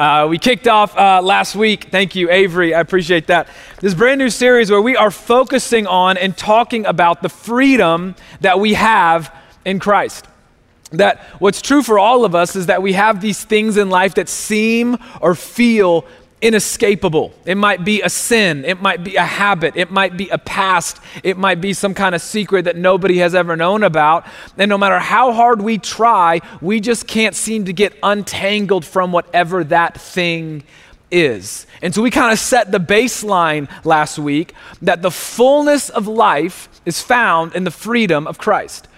Uh, we kicked off uh, last week. Thank you, Avery. I appreciate that. This brand new series where we are focusing on and talking about the freedom that we have in Christ. That what's true for all of us is that we have these things in life that seem or feel inescapable. It might be a sin, it might be a habit, it might be a past, it might be some kind of secret that nobody has ever known about. And no matter how hard we try, we just can't seem to get untangled from whatever that thing is. And so we kind of set the baseline last week that the fullness of life is found in the freedom of Christ.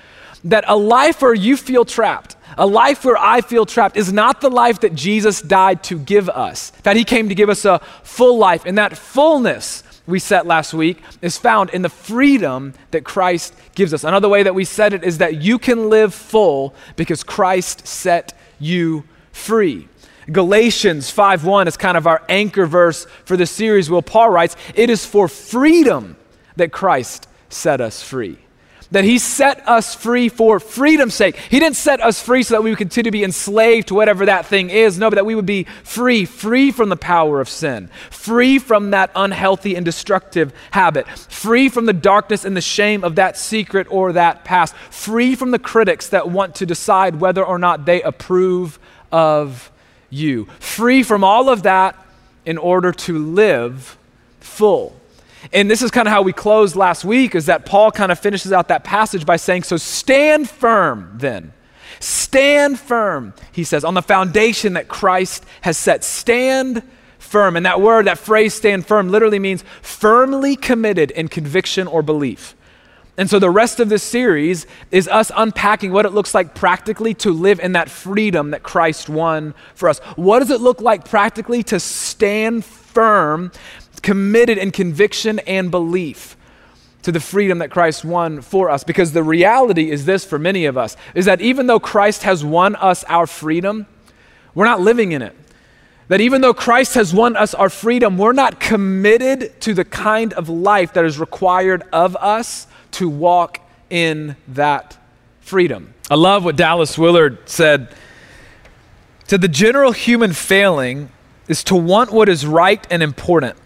That a life where you feel trapped, a life where I feel trapped is not the life that Jesus died to give us. That he came to give us a full life. And that fullness we set last week is found in the freedom that Christ gives us. Another way that we said it is that you can live full because Christ set you free. Galatians 5:1 is kind of our anchor verse for the series where Paul writes, "It is for freedom that Christ set us free." That He set us free for freedom's sake. He didn't set us free so that we would continue to be enslaved to whatever that thing is. No, but that we would be free, free from the power of sin, free from that unhealthy and destructive habit, free from the darkness and the shame of that secret or that past, free from the critics that want to decide whether or not they approve of you, free from all of that in order to live full and this is kind of how we closed last week is that Paul kind of finishes out that passage by saying, So stand firm then. Stand firm, he says, on the foundation that Christ has set. Stand firm. And that word, that phrase, stand firm, literally means firmly committed in conviction or belief. And so the rest of this series is us unpacking what it looks like practically to live in that freedom that Christ won for us. What does it look like practically to stand firm committed in conviction and belief to the freedom that Christ won for us. Because the reality is this for many of us is that even though Christ has won us our freedom, we're not living in it. That even though Christ has won us our freedom, we're not committed to the kind of life that is required of us to walk in that freedom. I love what Dallas Willard said. To the general human failing is to want what is right and important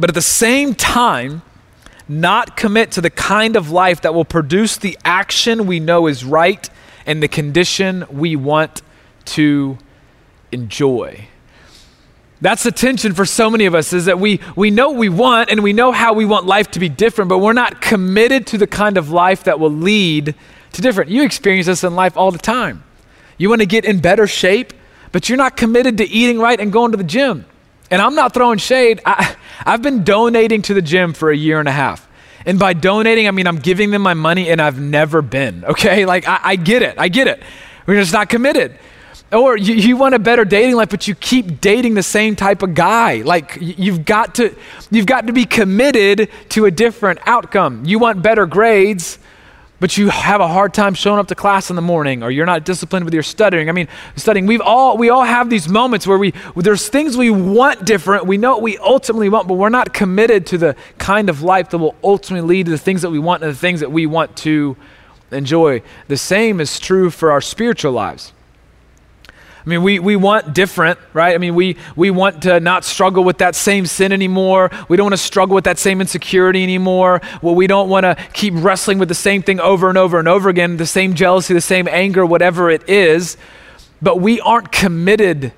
but at the same time, not commit to the kind of life that will produce the action we know is right and the condition we want to enjoy. That's the tension for so many of us is that we, we know we want and we know how we want life to be different, but we're not committed to the kind of life that will lead to different. You experience this in life all the time. You want to get in better shape, but you're not committed to eating right and going to the gym. And I'm not throwing shade. I, I've been donating to the gym for a year and a half. And by donating, I mean I'm giving them my money and I've never been, okay? Like, I, I get it. I get it. We're just not committed. Or you, you, want a better dating life, but you keep dating the same type of guy. Like you've got to, you've got to be committed to a different outcome. You want better grades, but you have a hard time showing up to class in the morning or you're not disciplined with your studying. I mean studying we've all we all have these moments where we there's things we want different. We know what we ultimately want but we're not committed to the kind of life that will ultimately lead to the things that we want and the things that we want to enjoy. The same is true for our spiritual lives I mean, we, we want different, right? I mean, we, we want to not struggle with that same sin anymore. We don't want to struggle with that same insecurity anymore. Well, we don't want to keep wrestling with the same thing over and over and over again, the same jealousy, the same anger, whatever it is. But we aren't committed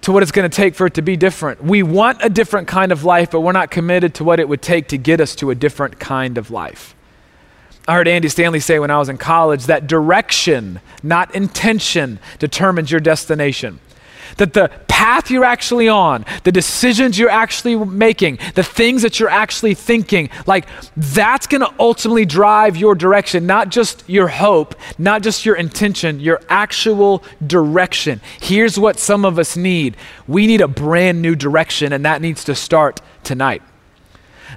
to what it's going to take for it to be different. We want a different kind of life, but we're not committed to what it would take to get us to a different kind of life. I heard Andy Stanley say when I was in college that direction, not intention, determines your destination. That the path you're actually on, the decisions you're actually making, the things that you're actually thinking, like that's going to ultimately drive your direction, not just your hope, not just your intention, your actual direction. Here's what some of us need we need a brand new direction, and that needs to start tonight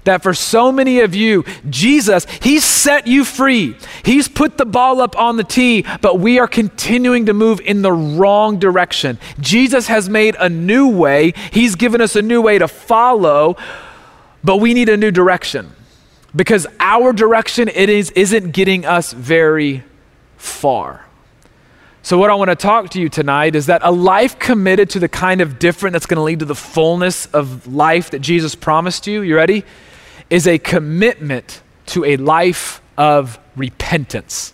that for so many of you, Jesus, He's set you free. He's put the ball up on the tee, but we are continuing to move in the wrong direction. Jesus has made a new way, He's given us a new way to follow, but we need a new direction because our direction it is, isn't getting us very far. So, what I want to talk to you tonight is that a life committed to the kind of different that's going to lead to the fullness of life that Jesus promised you, you ready? Is a commitment to a life of repentance.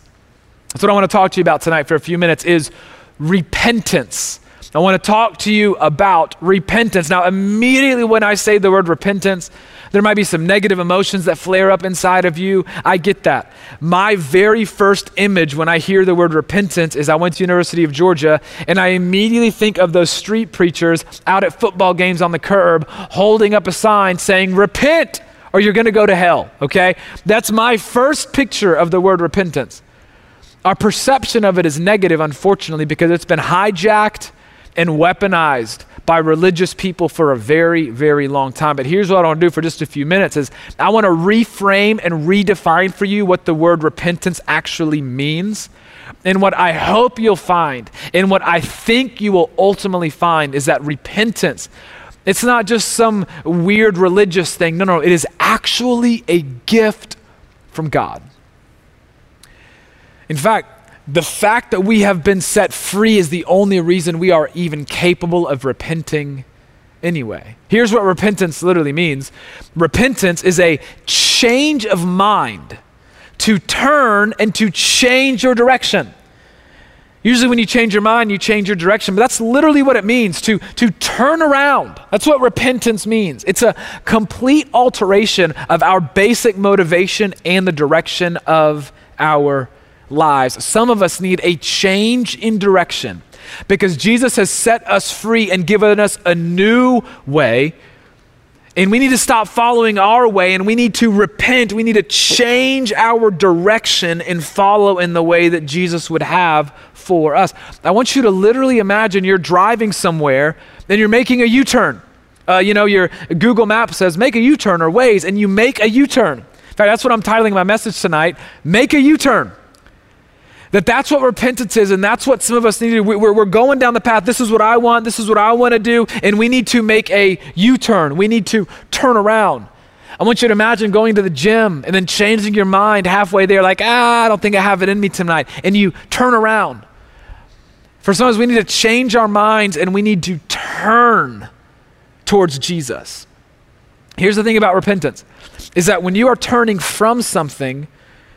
That's what I want to talk to you about tonight for a few minutes is repentance. I want to talk to you about repentance. Now, immediately when I say the word repentance, there might be some negative emotions that flare up inside of you. I get that. My very first image when I hear the word repentance is I went to University of Georgia and I immediately think of those street preachers out at football games on the curb holding up a sign saying repent or you're going to go to hell, okay? That's my first picture of the word repentance. Our perception of it is negative unfortunately because it's been hijacked and weaponized by religious people for a very, very long time. But here's what I want to do for just a few minutes is I want to reframe and redefine for you what the word repentance actually means. And what I hope you'll find, and what I think you will ultimately find, is that repentance, it's not just some weird religious thing. No, no, it is actually a gift from God. In fact, the fact that we have been set free is the only reason we are even capable of repenting anyway. Here's what repentance literally means repentance is a change of mind to turn and to change your direction. Usually, when you change your mind, you change your direction, but that's literally what it means to, to turn around. That's what repentance means. It's a complete alteration of our basic motivation and the direction of our lives. Some of us need a change in direction because Jesus has set us free and given us a new way. And we need to stop following our way and we need to repent. We need to change our direction and follow in the way that Jesus would have for us. I want you to literally imagine you're driving somewhere and you're making a U turn. Uh, you know, your Google Map says make a U turn or Waze, and you make a U turn. In fact, that's what I'm titling my message tonight Make a U turn. That that's what repentance is, and that's what some of us need to do. We're, we're going down the path. This is what I want. This is what I want to do. And we need to make a U turn. We need to turn around. I want you to imagine going to the gym and then changing your mind halfway there, like, ah, I don't think I have it in me tonight. And you turn around. For some of us, we need to change our minds and we need to turn towards Jesus. Here's the thing about repentance is that when you are turning from something,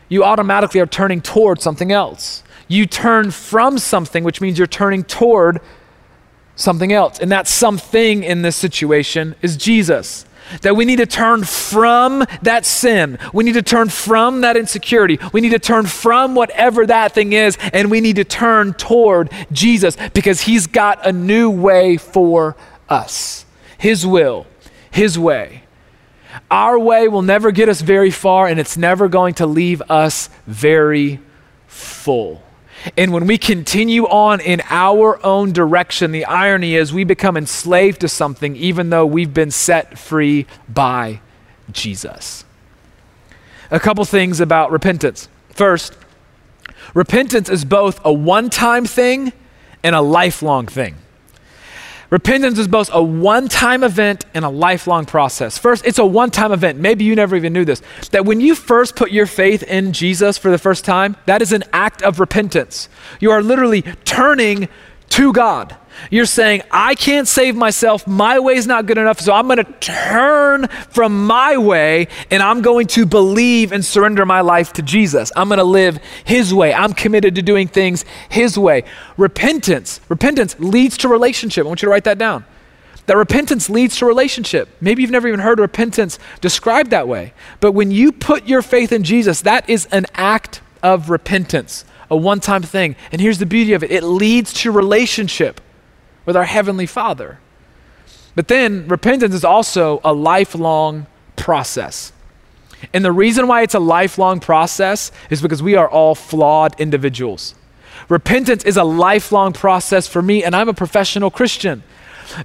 you automatically are turning toward something else. You turn from something, which means you're turning toward something else. And that something in this situation is Jesus. That we need to turn from that sin. We need to turn from that insecurity. We need to turn from whatever that thing is, and we need to turn toward Jesus because He's got a new way for us. His will, His way. Our way will never get us very far, and it's never going to leave us very full. And when we continue on in our own direction, the irony is we become enslaved to something even though we've been set free by Jesus. A couple things about repentance. First, repentance is both a one time thing and a lifelong thing. Repentance is both a one time event and a lifelong process. First, it's a one time event. Maybe you never even knew this. That when you first put your faith in Jesus for the first time, that is an act of repentance. You are literally turning to God. You're saying, I can't save myself. My way is not good enough. So I'm going to turn from my way and I'm going to believe and surrender my life to Jesus. I'm going to live His way. I'm committed to doing things His way. Repentance, repentance leads to relationship. I want you to write that down. That repentance leads to relationship. Maybe you've never even heard repentance described that way. But when you put your faith in Jesus, that is an act of repentance, a one time thing. And here's the beauty of it it leads to relationship with our Heavenly Father. But then repentance is also a lifelong process. And the reason why it's a lifelong process is because we are all flawed individuals. Repentance is a lifelong process for me, and I'm a professional Christian.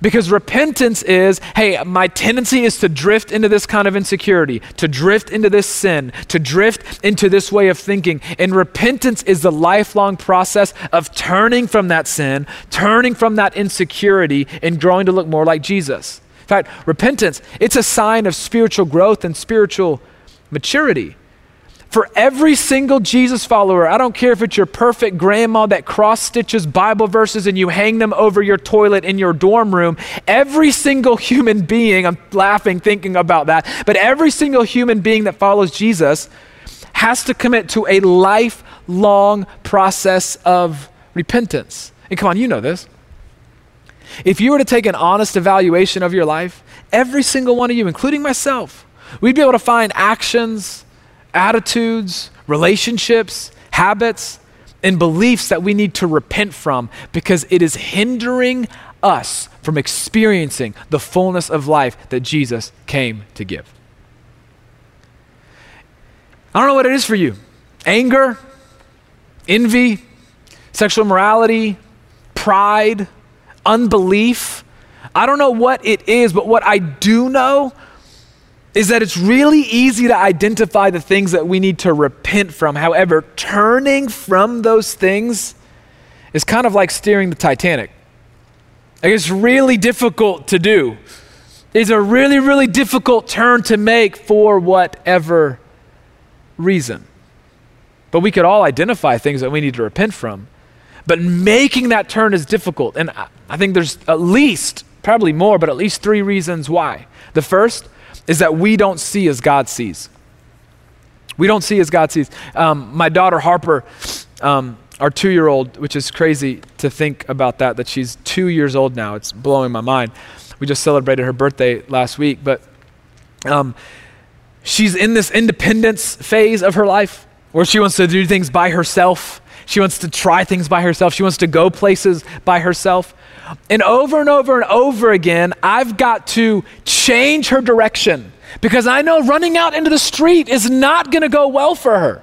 Because repentance is, hey, my tendency is to drift into this kind of insecurity, to drift into this sin, to drift into this way of thinking. And repentance is the lifelong process of turning from that sin, turning from that insecurity, and growing to look more like Jesus. In fact, repentance, it's a sign of spiritual growth and spiritual maturity. For every single Jesus follower, I don't care if it's your perfect grandma that cross stitches Bible verses and you hang them over your toilet in your dorm room, every single human being, I'm laughing thinking about that, but every single human being that follows Jesus has to commit to a lifelong process of repentance. And come on, you know this. If you were to take an honest evaluation of your life, every single one of you, including myself, we'd be able to find actions, attitudes, relationships, habits, and beliefs that we need to repent from because it is hindering us from experiencing the fullness of life that Jesus came to give. I don't know what it is for you anger, envy, sexual morality, pride, unbelief. I don't know what it is, but what I do know is that it's really easy to identify the things that we need to repent from. However, turning from those things is kind of like steering the Titanic. Like it's really difficult to do. It's a really, really difficult turn to make for whatever reason. But we could all identify things that we need to repent from. But making that turn is difficult. And I think there's at least, probably more, but at least three reasons why. The first is that we don't see as God sees. We don't see as God sees. Um, my daughter Harper, um, our two year old, which is crazy to think about that, that she's two years old now. It's blowing my mind. We just celebrated her birthday last week, but um, she's in this independence phase of her life where she wants to do things by herself. She wants to try things by herself. She wants to go places by herself. And over and over and over again, I've got to change her direction because I know running out into the street is not going to go well for her.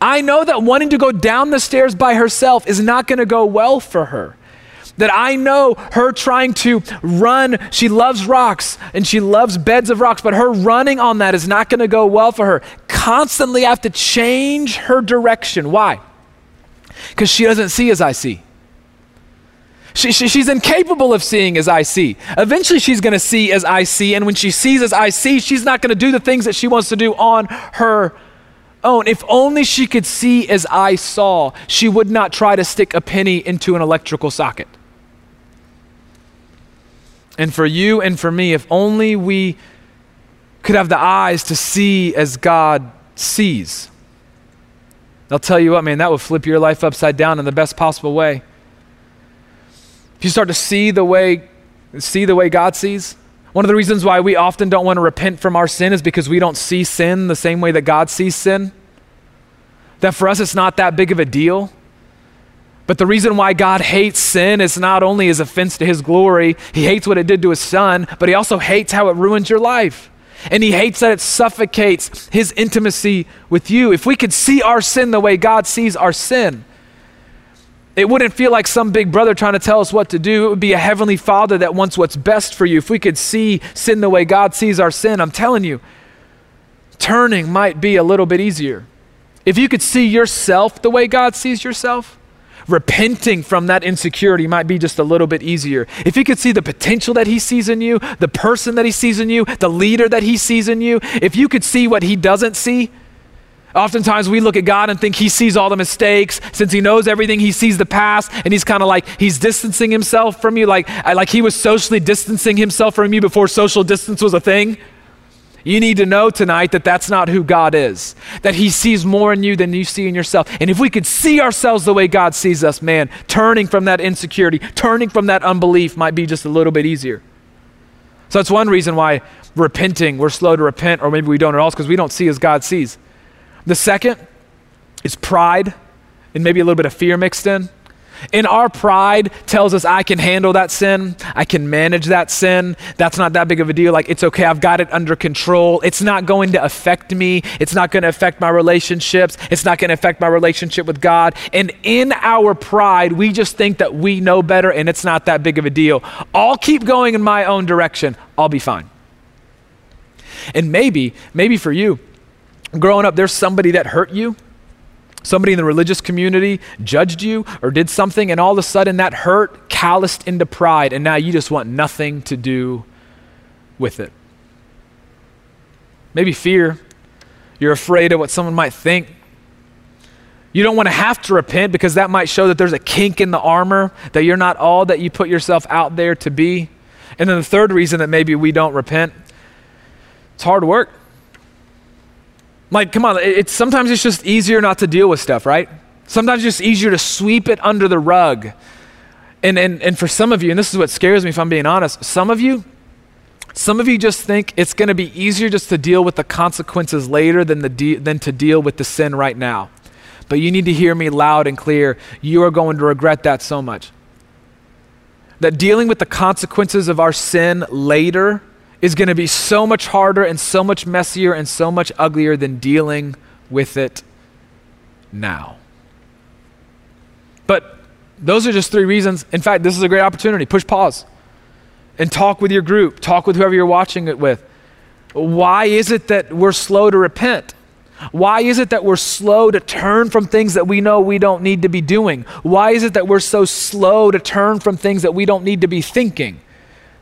I know that wanting to go down the stairs by herself is not going to go well for her. That I know her trying to run, she loves rocks and she loves beds of rocks, but her running on that is not going to go well for her. Constantly I have to change her direction. Why? Because she doesn't see as I see. She, she, she's incapable of seeing as I see. Eventually, she's going to see as I see, and when she sees as I see, she's not going to do the things that she wants to do on her own. If only she could see as I saw, she would not try to stick a penny into an electrical socket. And for you and for me, if only we could have the eyes to see as God sees. I'll tell you what, man, that would flip your life upside down in the best possible way. If you start to see the way see the way God sees, one of the reasons why we often don't want to repent from our sin is because we don't see sin the same way that God sees sin. That for us it's not that big of a deal. But the reason why God hates sin is not only his offense to his glory, he hates what it did to his son, but he also hates how it ruins your life. And he hates that it suffocates his intimacy with you. If we could see our sin the way God sees our sin, it wouldn't feel like some big brother trying to tell us what to do. It would be a heavenly father that wants what's best for you. If we could see sin the way God sees our sin, I'm telling you, turning might be a little bit easier. If you could see yourself the way God sees yourself, repenting from that insecurity might be just a little bit easier. If you could see the potential that He sees in you, the person that He sees in you, the leader that He sees in you, if you could see what He doesn't see, Oftentimes we look at God and think he sees all the mistakes. Since he knows everything, he sees the past and he's kind of like he's distancing himself from you like like he was socially distancing himself from you before social distance was a thing. You need to know tonight that that's not who God is. That he sees more in you than you see in yourself. And if we could see ourselves the way God sees us, man, turning from that insecurity, turning from that unbelief might be just a little bit easier. So that's one reason why repenting, we're slow to repent, or maybe we don't at all, because we don't see as God sees. The second is pride and maybe a little bit of fear mixed in. And our pride tells us I can handle that sin. I can manage that sin. That's not that big of a deal. Like, it's okay. I've got it under control. It's not going to affect me. It's not going to affect my relationships. It's not going to affect my relationship with God. And in our pride, we just think that we know better and it's not that big of a deal. I'll keep going in my own direction. I'll be fine. And maybe, maybe for you, growing up, there's somebody that hurt you. Somebody in the religious community judged you or did something, and all of a sudden that hurt calloused into pride, and now you just want nothing to do with it. Maybe fear. You're afraid of what someone might think. You don't want to have to repent because that might show that there's a kink in the armor, that you're not all that you put yourself out there to be. And then the third reason that maybe we don't repent, it's hard work. Like, come on, it's sometimes it's just easier not to deal with stuff, right? Sometimes it's just easier to sweep it under the rug. And, and, and for some of you, and this is what scares me if I'm being honest, some of you, some of you just think it's going to be easier just to deal with the consequences later than, the de- than to deal with the sin right now. But you need to hear me loud and clear. You are going to regret that so much. That dealing with the consequences of our sin later is going to be so much harder and so much messier and so much uglier than dealing with it now. But those are just three reasons. In fact, this is a great opportunity. Push pause and talk with your group, talk with whoever you're watching it with. Why is it that we're slow to repent? Why is it that we're slow to turn from things that we know we don't need to be doing? Why is it that we're so slow to turn from things that we don't need to be thinking?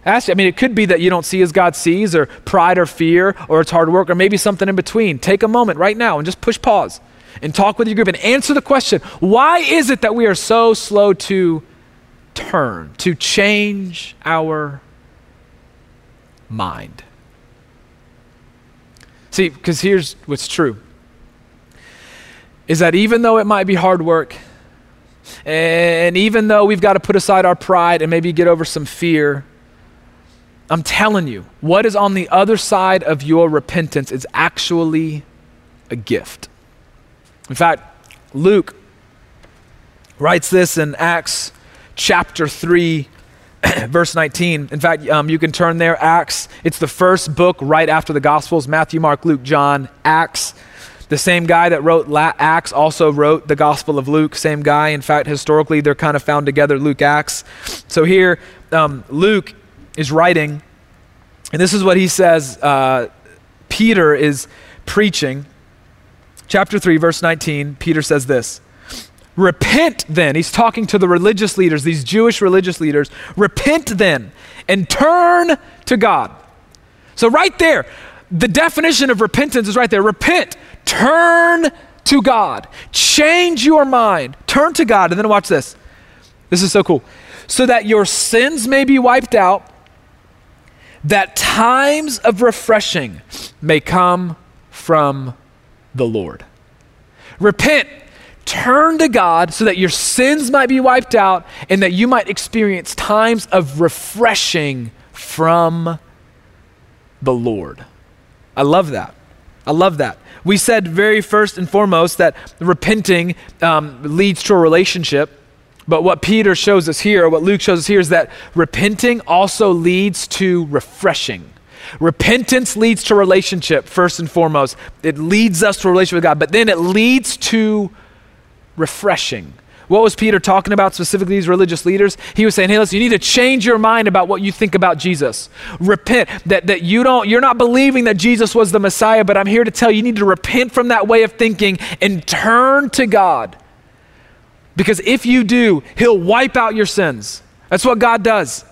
Ask, I mean, it could be that you don't see as God sees, or pride or fear, or it's hard work, or maybe something in between. Take a moment right now and just push pause and talk with your group and answer the question why is it that we are so slow to turn, to change our mind? See, because here's what's true is that even though it might be hard work, and even though we've got to put aside our pride and maybe get over some fear, I'm telling you, what is on the other side of your repentance is actually a gift. In fact, Luke writes this in Acts chapter 3, verse 19. In fact, um, you can turn there, Acts. It's the first book right after the Gospels Matthew, Mark, Luke, John, Acts. The same guy that wrote La- Acts also wrote the Gospel of Luke. Same guy. In fact, historically, they're kind of found together, Luke, Acts. So here, um, Luke is writing, and this is what he says uh, Peter is preaching. Chapter 3, verse 19, Peter says this Repent then. He's talking to the religious leaders, these Jewish religious leaders. Repent then and turn to God. So, right there, the definition of repentance is right there. Repent, turn to God, change your mind, turn to God. And then watch this. This is so cool. So that your sins may be wiped out that times of refreshing may come from the Lord. Repent, turn to God so that your sins might be wiped out and that you might experience times of refreshing from the Lord. I love that. I love that. We said very first and foremost that repenting um, leads to a relationship. But what Peter shows us here, what Luke shows us here, is that repenting also leads to refreshing. Repentance leads to relationship, first and foremost. It leads us to a relationship with God, but then it leads to refreshing. What was Peter talking about specifically these religious leaders? He was saying, hey, listen, you need to change your mind about what you think about Jesus. Repent that, that you don't, you're not believing that Jesus was the Messiah, but I'm here to tell you, you need to repent from that way of thinking and turn to God. Because if you do, He'll wipe out your sins. That's what God does.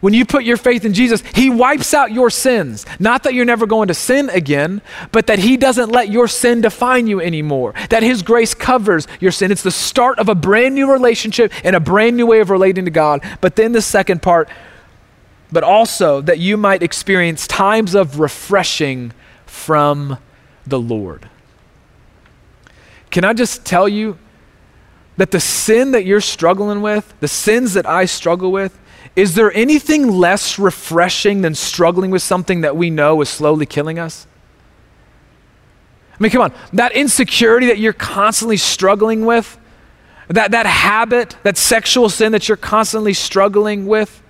When you put your faith in Jesus, He wipes out your sins. Not that you're never going to sin again, but that He doesn't let your sin define you anymore. That His grace covers your sin. It's the start of a brand new relationship and a brand new way of relating to God. But then the second part, but also that you might experience times of refreshing from the Lord. Can I just tell you that the sin that you're struggling with, the sins that I struggle with, is there anything less refreshing than struggling with something that we know is slowly killing us? I mean, come on, that insecurity that you're constantly struggling with, that, that habit, that sexual sin that you're constantly struggling with,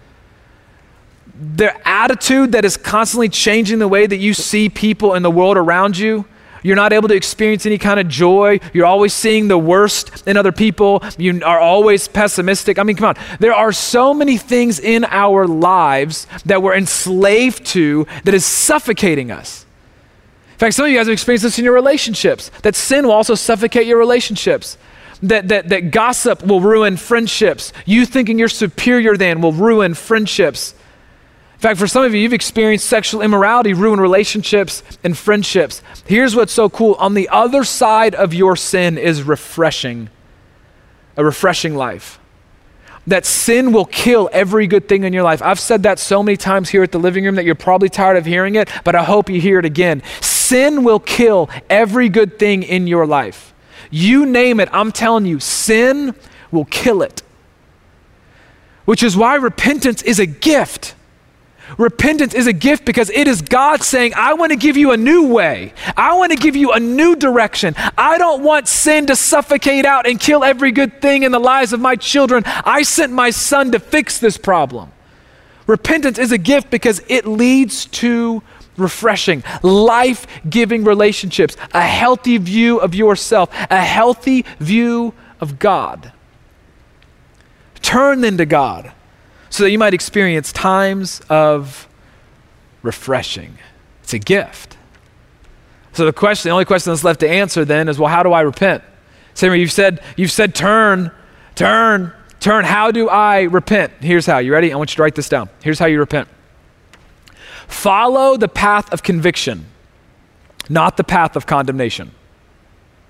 the attitude that is constantly changing the way that you see people in the world around you, you're not able to experience any kind of joy. You're always seeing the worst in other people. You are always pessimistic. I mean, come on. There are so many things in our lives that we're enslaved to that is suffocating us. In fact, some of you guys have experienced this in your relationships, that sin will also suffocate your relationships. That, that, that gossip will ruin friendships. You thinking you're superior than will ruin friendships In fact, for some of you, you've experienced sexual immorality, ruin relationships and friendships. Here's what's so cool on the other side of your sin is refreshing, a refreshing life. That sin will kill every good thing in your life. I've said that so many times here at the living room that you're probably tired of hearing it, but I hope you hear it again. Sin will kill every good thing in your life. You name it, I'm telling you, sin will kill it. Which is why repentance is a gift. Repentance is a gift because it is God saying, I want to give you a new way. I want to give you a new direction. I don't want sin to suffocate out and kill every good thing in the lives of my children. I sent my son to fix this problem. Repentance is a gift because it leads to refreshing, life giving relationships, a healthy view of yourself, a healthy view of God. Turn then to God so that you might experience times of refreshing. It's a gift. So the question, the only question that's left to answer then is, well, how do I repent? Samer, you've said, you've said turn, turn, turn. How do I repent? Here's how. You ready? I want you to write this down. Here's how you repent. Follow the path of conviction, not the path of condemnation.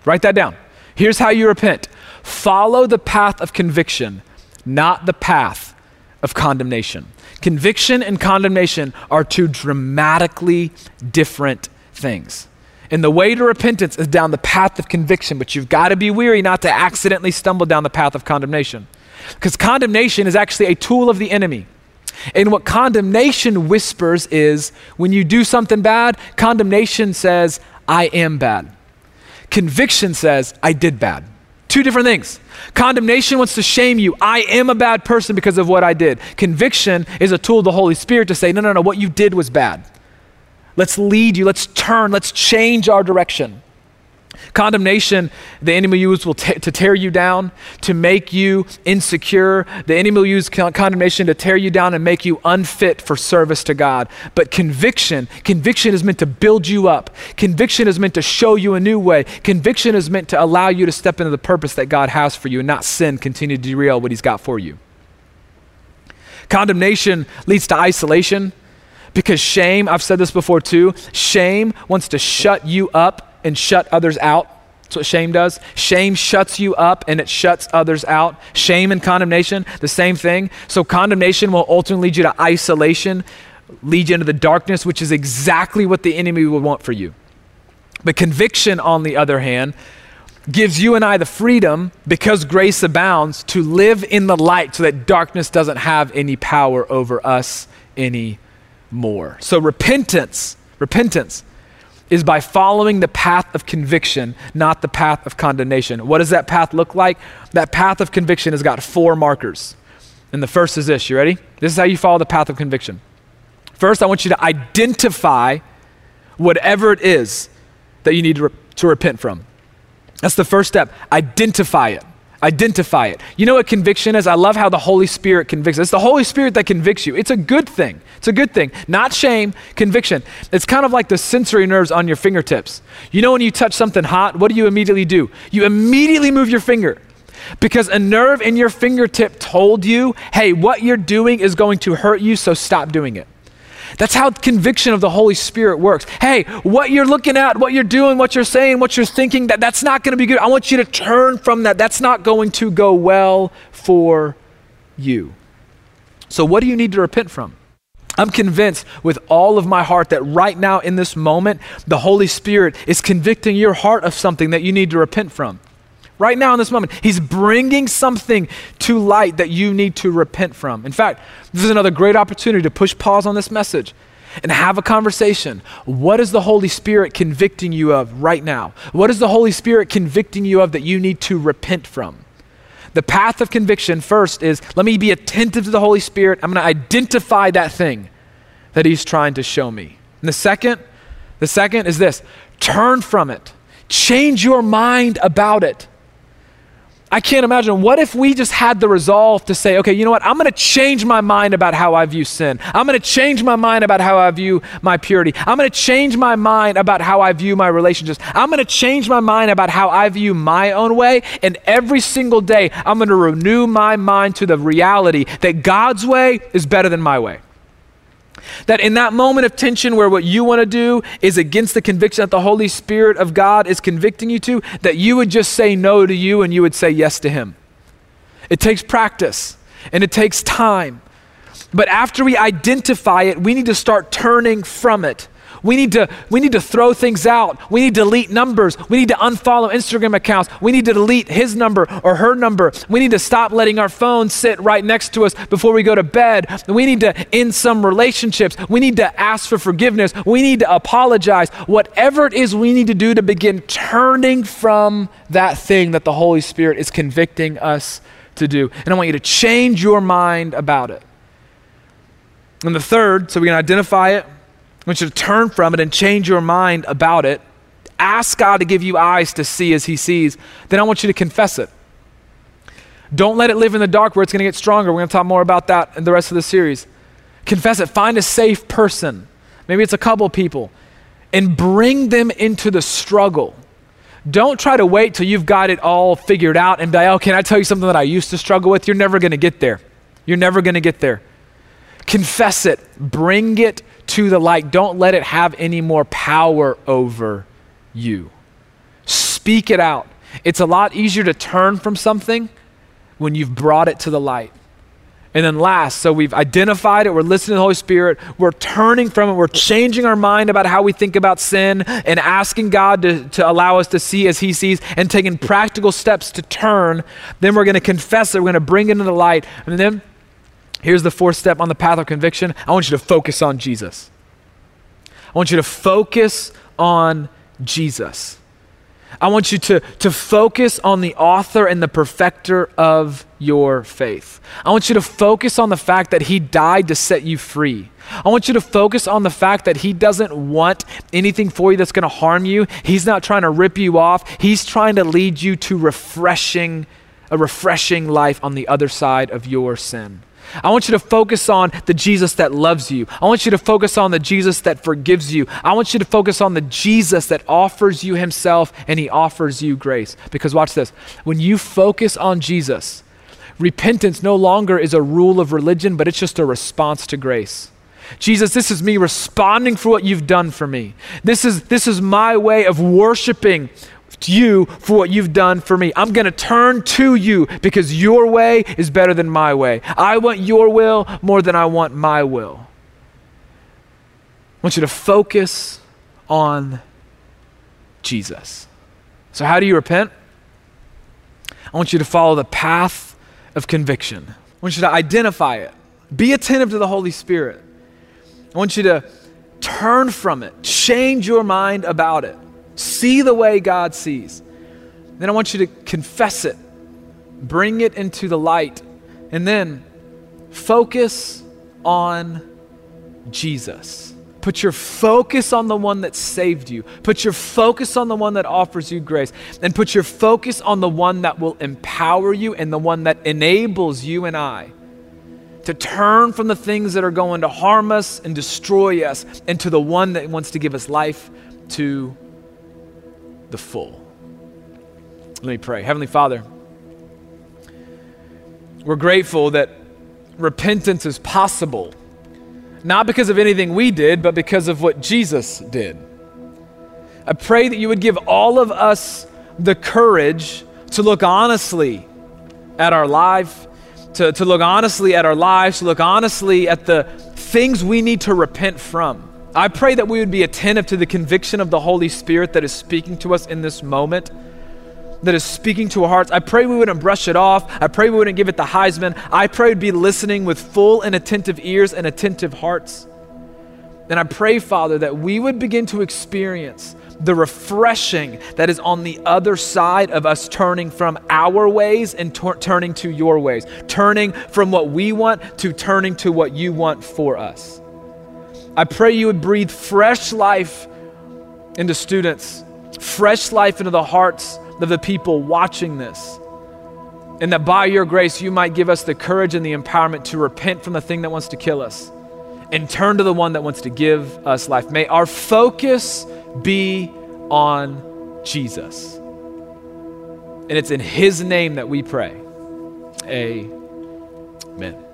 Write that down. Here's how you repent. Follow the path of conviction, not the path of condemnation. Conviction and condemnation are two dramatically different things. And the way to repentance is down the path of conviction, but you've got to be weary not to accidentally stumble down the path of condemnation. Because condemnation is actually a tool of the enemy. And what condemnation whispers is when you do something bad, condemnation says, I am bad. Conviction says, I did bad. Two different things. Condemnation wants to shame you. I am a bad person because of what I did. Conviction is a tool of the Holy Spirit to say, no, no, no, what you did was bad. Let's lead you. Let's turn. Let's change our direction. Condemnation, the enemy will use will t- to tear you down, to make you insecure. The enemy will use con- condemnation to tear you down and make you unfit for service to God. But conviction, conviction is meant to build you up. Conviction is meant to show you a new way. Conviction is meant to allow you to step into the purpose that God has for you and not sin continue to derail what He's got for you. Condemnation leads to isolation because shame, I've said this before too, shame wants to shut you up and shut others out. That's what shame does. Shame shuts you up and it shuts others out. Shame and condemnation, the same thing. So, condemnation will ultimately lead you to isolation, lead you into the darkness, which is exactly what the enemy would want for you. But conviction, on the other hand, gives you and I the freedom, because grace abounds, to live in the light so that darkness doesn't have any power over us anymore. So, repentance, repentance is by following the path of conviction, not the path of condemnation. What does that path look like? That path of conviction has got four markers. And the first is this you ready? This is how you follow the path of conviction. First, I want you to identify whatever it is that you need to, re- to repent from. That's the first step. Identify it. Identify it. You know what conviction is? I love how the Holy Spirit convicts. It's the Holy Spirit that convicts you. It's a good thing. It's a good thing. Not shame, conviction. It's kind of like the sensory nerves on your fingertips. You know when you touch something hot, what do you immediately do? You immediately move your finger. Because a nerve in your fingertip told you, hey, what you're doing is going to hurt you, so stop doing it. That's how conviction of the Holy Spirit works. Hey, what you're looking at, what you're doing, what you're saying, what you're thinking, that, that's not going to be good. I want you to turn from that. That's not going to go well for you. So, what do you need to repent from? I'm convinced with all of my heart that right now in this moment, the Holy Spirit is convicting your heart of something that you need to repent from right now in this moment. He's bringing something to light that you need to repent from. In fact, this is another great opportunity to push pause on this message and have a conversation. What is the Holy Spirit convicting you of right now? What is the Holy Spirit convicting you of that you need to repent from? The path of conviction first is let me be attentive to the Holy Spirit. I'm going to identify that thing that He's trying to show me. And the second, the second is this turn from it, change your mind about it. I can't imagine. What if we just had the resolve to say, okay, you know what? I'm going to change my mind about how I view sin. I'm going to change my mind about how I view my purity. I'm going to change my mind about how I view my relationships. I'm going to change my mind about how I view my own way. And every single day, I'm going to renew my mind to the reality that God's way is better than my way. That in that moment of tension where what you want to do is against the conviction that the Holy Spirit of God is convicting you to, that you would just say no to you and you would say yes to Him. It takes practice and it takes time. But after we identify it, we need to start turning from it. We need to we need to throw things out. We need to delete numbers. We need to unfollow Instagram accounts. We need to delete his number or her number. We need to stop letting our phone sit right next to us before we go to bed. We need to end some relationships. We need to ask for forgiveness. We need to apologize. Whatever it is we need to do to begin turning from that thing that the Holy Spirit is convicting us to do. And I want you to change your mind about it. And the third, so we can identify it, I want you to turn from it and change your mind about it. Ask God to give you eyes to see as He sees. Then I want you to confess it. Don't let it live in the dark where it's going to get stronger. We're going to talk more about that in the rest of the series. Confess it. Find a safe person. Maybe it's a couple people. And bring them into the struggle. Don't try to wait till you've got it all figured out and be like, oh, can I tell you something that I used to struggle with? You're never going to get there. You're never going to get there. Confess it, bring it to the light. Don't let it have any more power over you. Speak it out. It's a lot easier to turn from something when you've brought it to the light. And then last, so we've identified it, we're listening to the Holy Spirit, we're turning from it, we're changing our mind about how we think about sin and asking God to, to allow us to see as He sees and taking practical steps to turn. Then we're going to confess it, we're going to bring it into the light. And then here's the fourth step on the path of conviction I want you to focus on Jesus. I want you to focus on Jesus. I want you to, to focus on the author and the perfecter of your faith. I want you to focus on the fact that he died to set you free. I want you to focus on the fact that he doesn't want anything for you that's going to harm you. He's not trying to rip you off. He's trying to lead you to refreshing a refreshing life on the other side of your sin. I want you to focus on the Jesus that loves you. I want you to focus on the Jesus that forgives you. I want you to focus on the Jesus that offers you himself and he offers you grace. Because watch this when you focus on Jesus, repentance no longer is a rule of religion, but it's just a response to grace. Jesus, this is me responding for what you've done for me. This is, this is my way of worshiping you for what you've done for me. I'm going to turn to you because your way is better than my way. I want your will more than I want my will. I want you to focus on Jesus. So, how do you repent? I want you to follow the path of conviction. I want you to identify it. Be attentive to the Holy Spirit. I want you to turn from it, change your mind about it. See the way God sees. Then I want you to confess it, bring it into the light, and then focus on Jesus. Put your focus on the one that saved you. Put your focus on the one that offers you grace. And put your focus on the one that will empower you and the one that enables you and I to turn from the things that are going to harm us and destroy us and to the one that wants to give us life to the full. Let me pray. Heavenly Father, we're grateful that repentance is possible, not because of anything we did, but because of what Jesus did. I pray that you would give all of us the courage to look honestly at our life, to, to look honestly at our lives, to look honestly at the things we need to repent from. I pray that we would be attentive to the conviction of the Holy Spirit that is speaking to us in this moment, that is speaking to our hearts. I pray we wouldn't brush it off. I pray we wouldn't give it the Heisman. I pray we'd be listening with full and attentive ears and attentive hearts. And I pray, Father, that we would begin to experience the refreshing that is on the other side of us turning from our ways and turning to your ways, turning from what we want to turning to what you want for us. I pray you would breathe fresh life into students, fresh life into the hearts of the people watching this. And that by your grace, you might give us the courage and the empowerment to repent from the thing that wants to kill us and turn to the one that wants to give us life. May our focus be on Jesus. And it's in his name that we pray. Amen.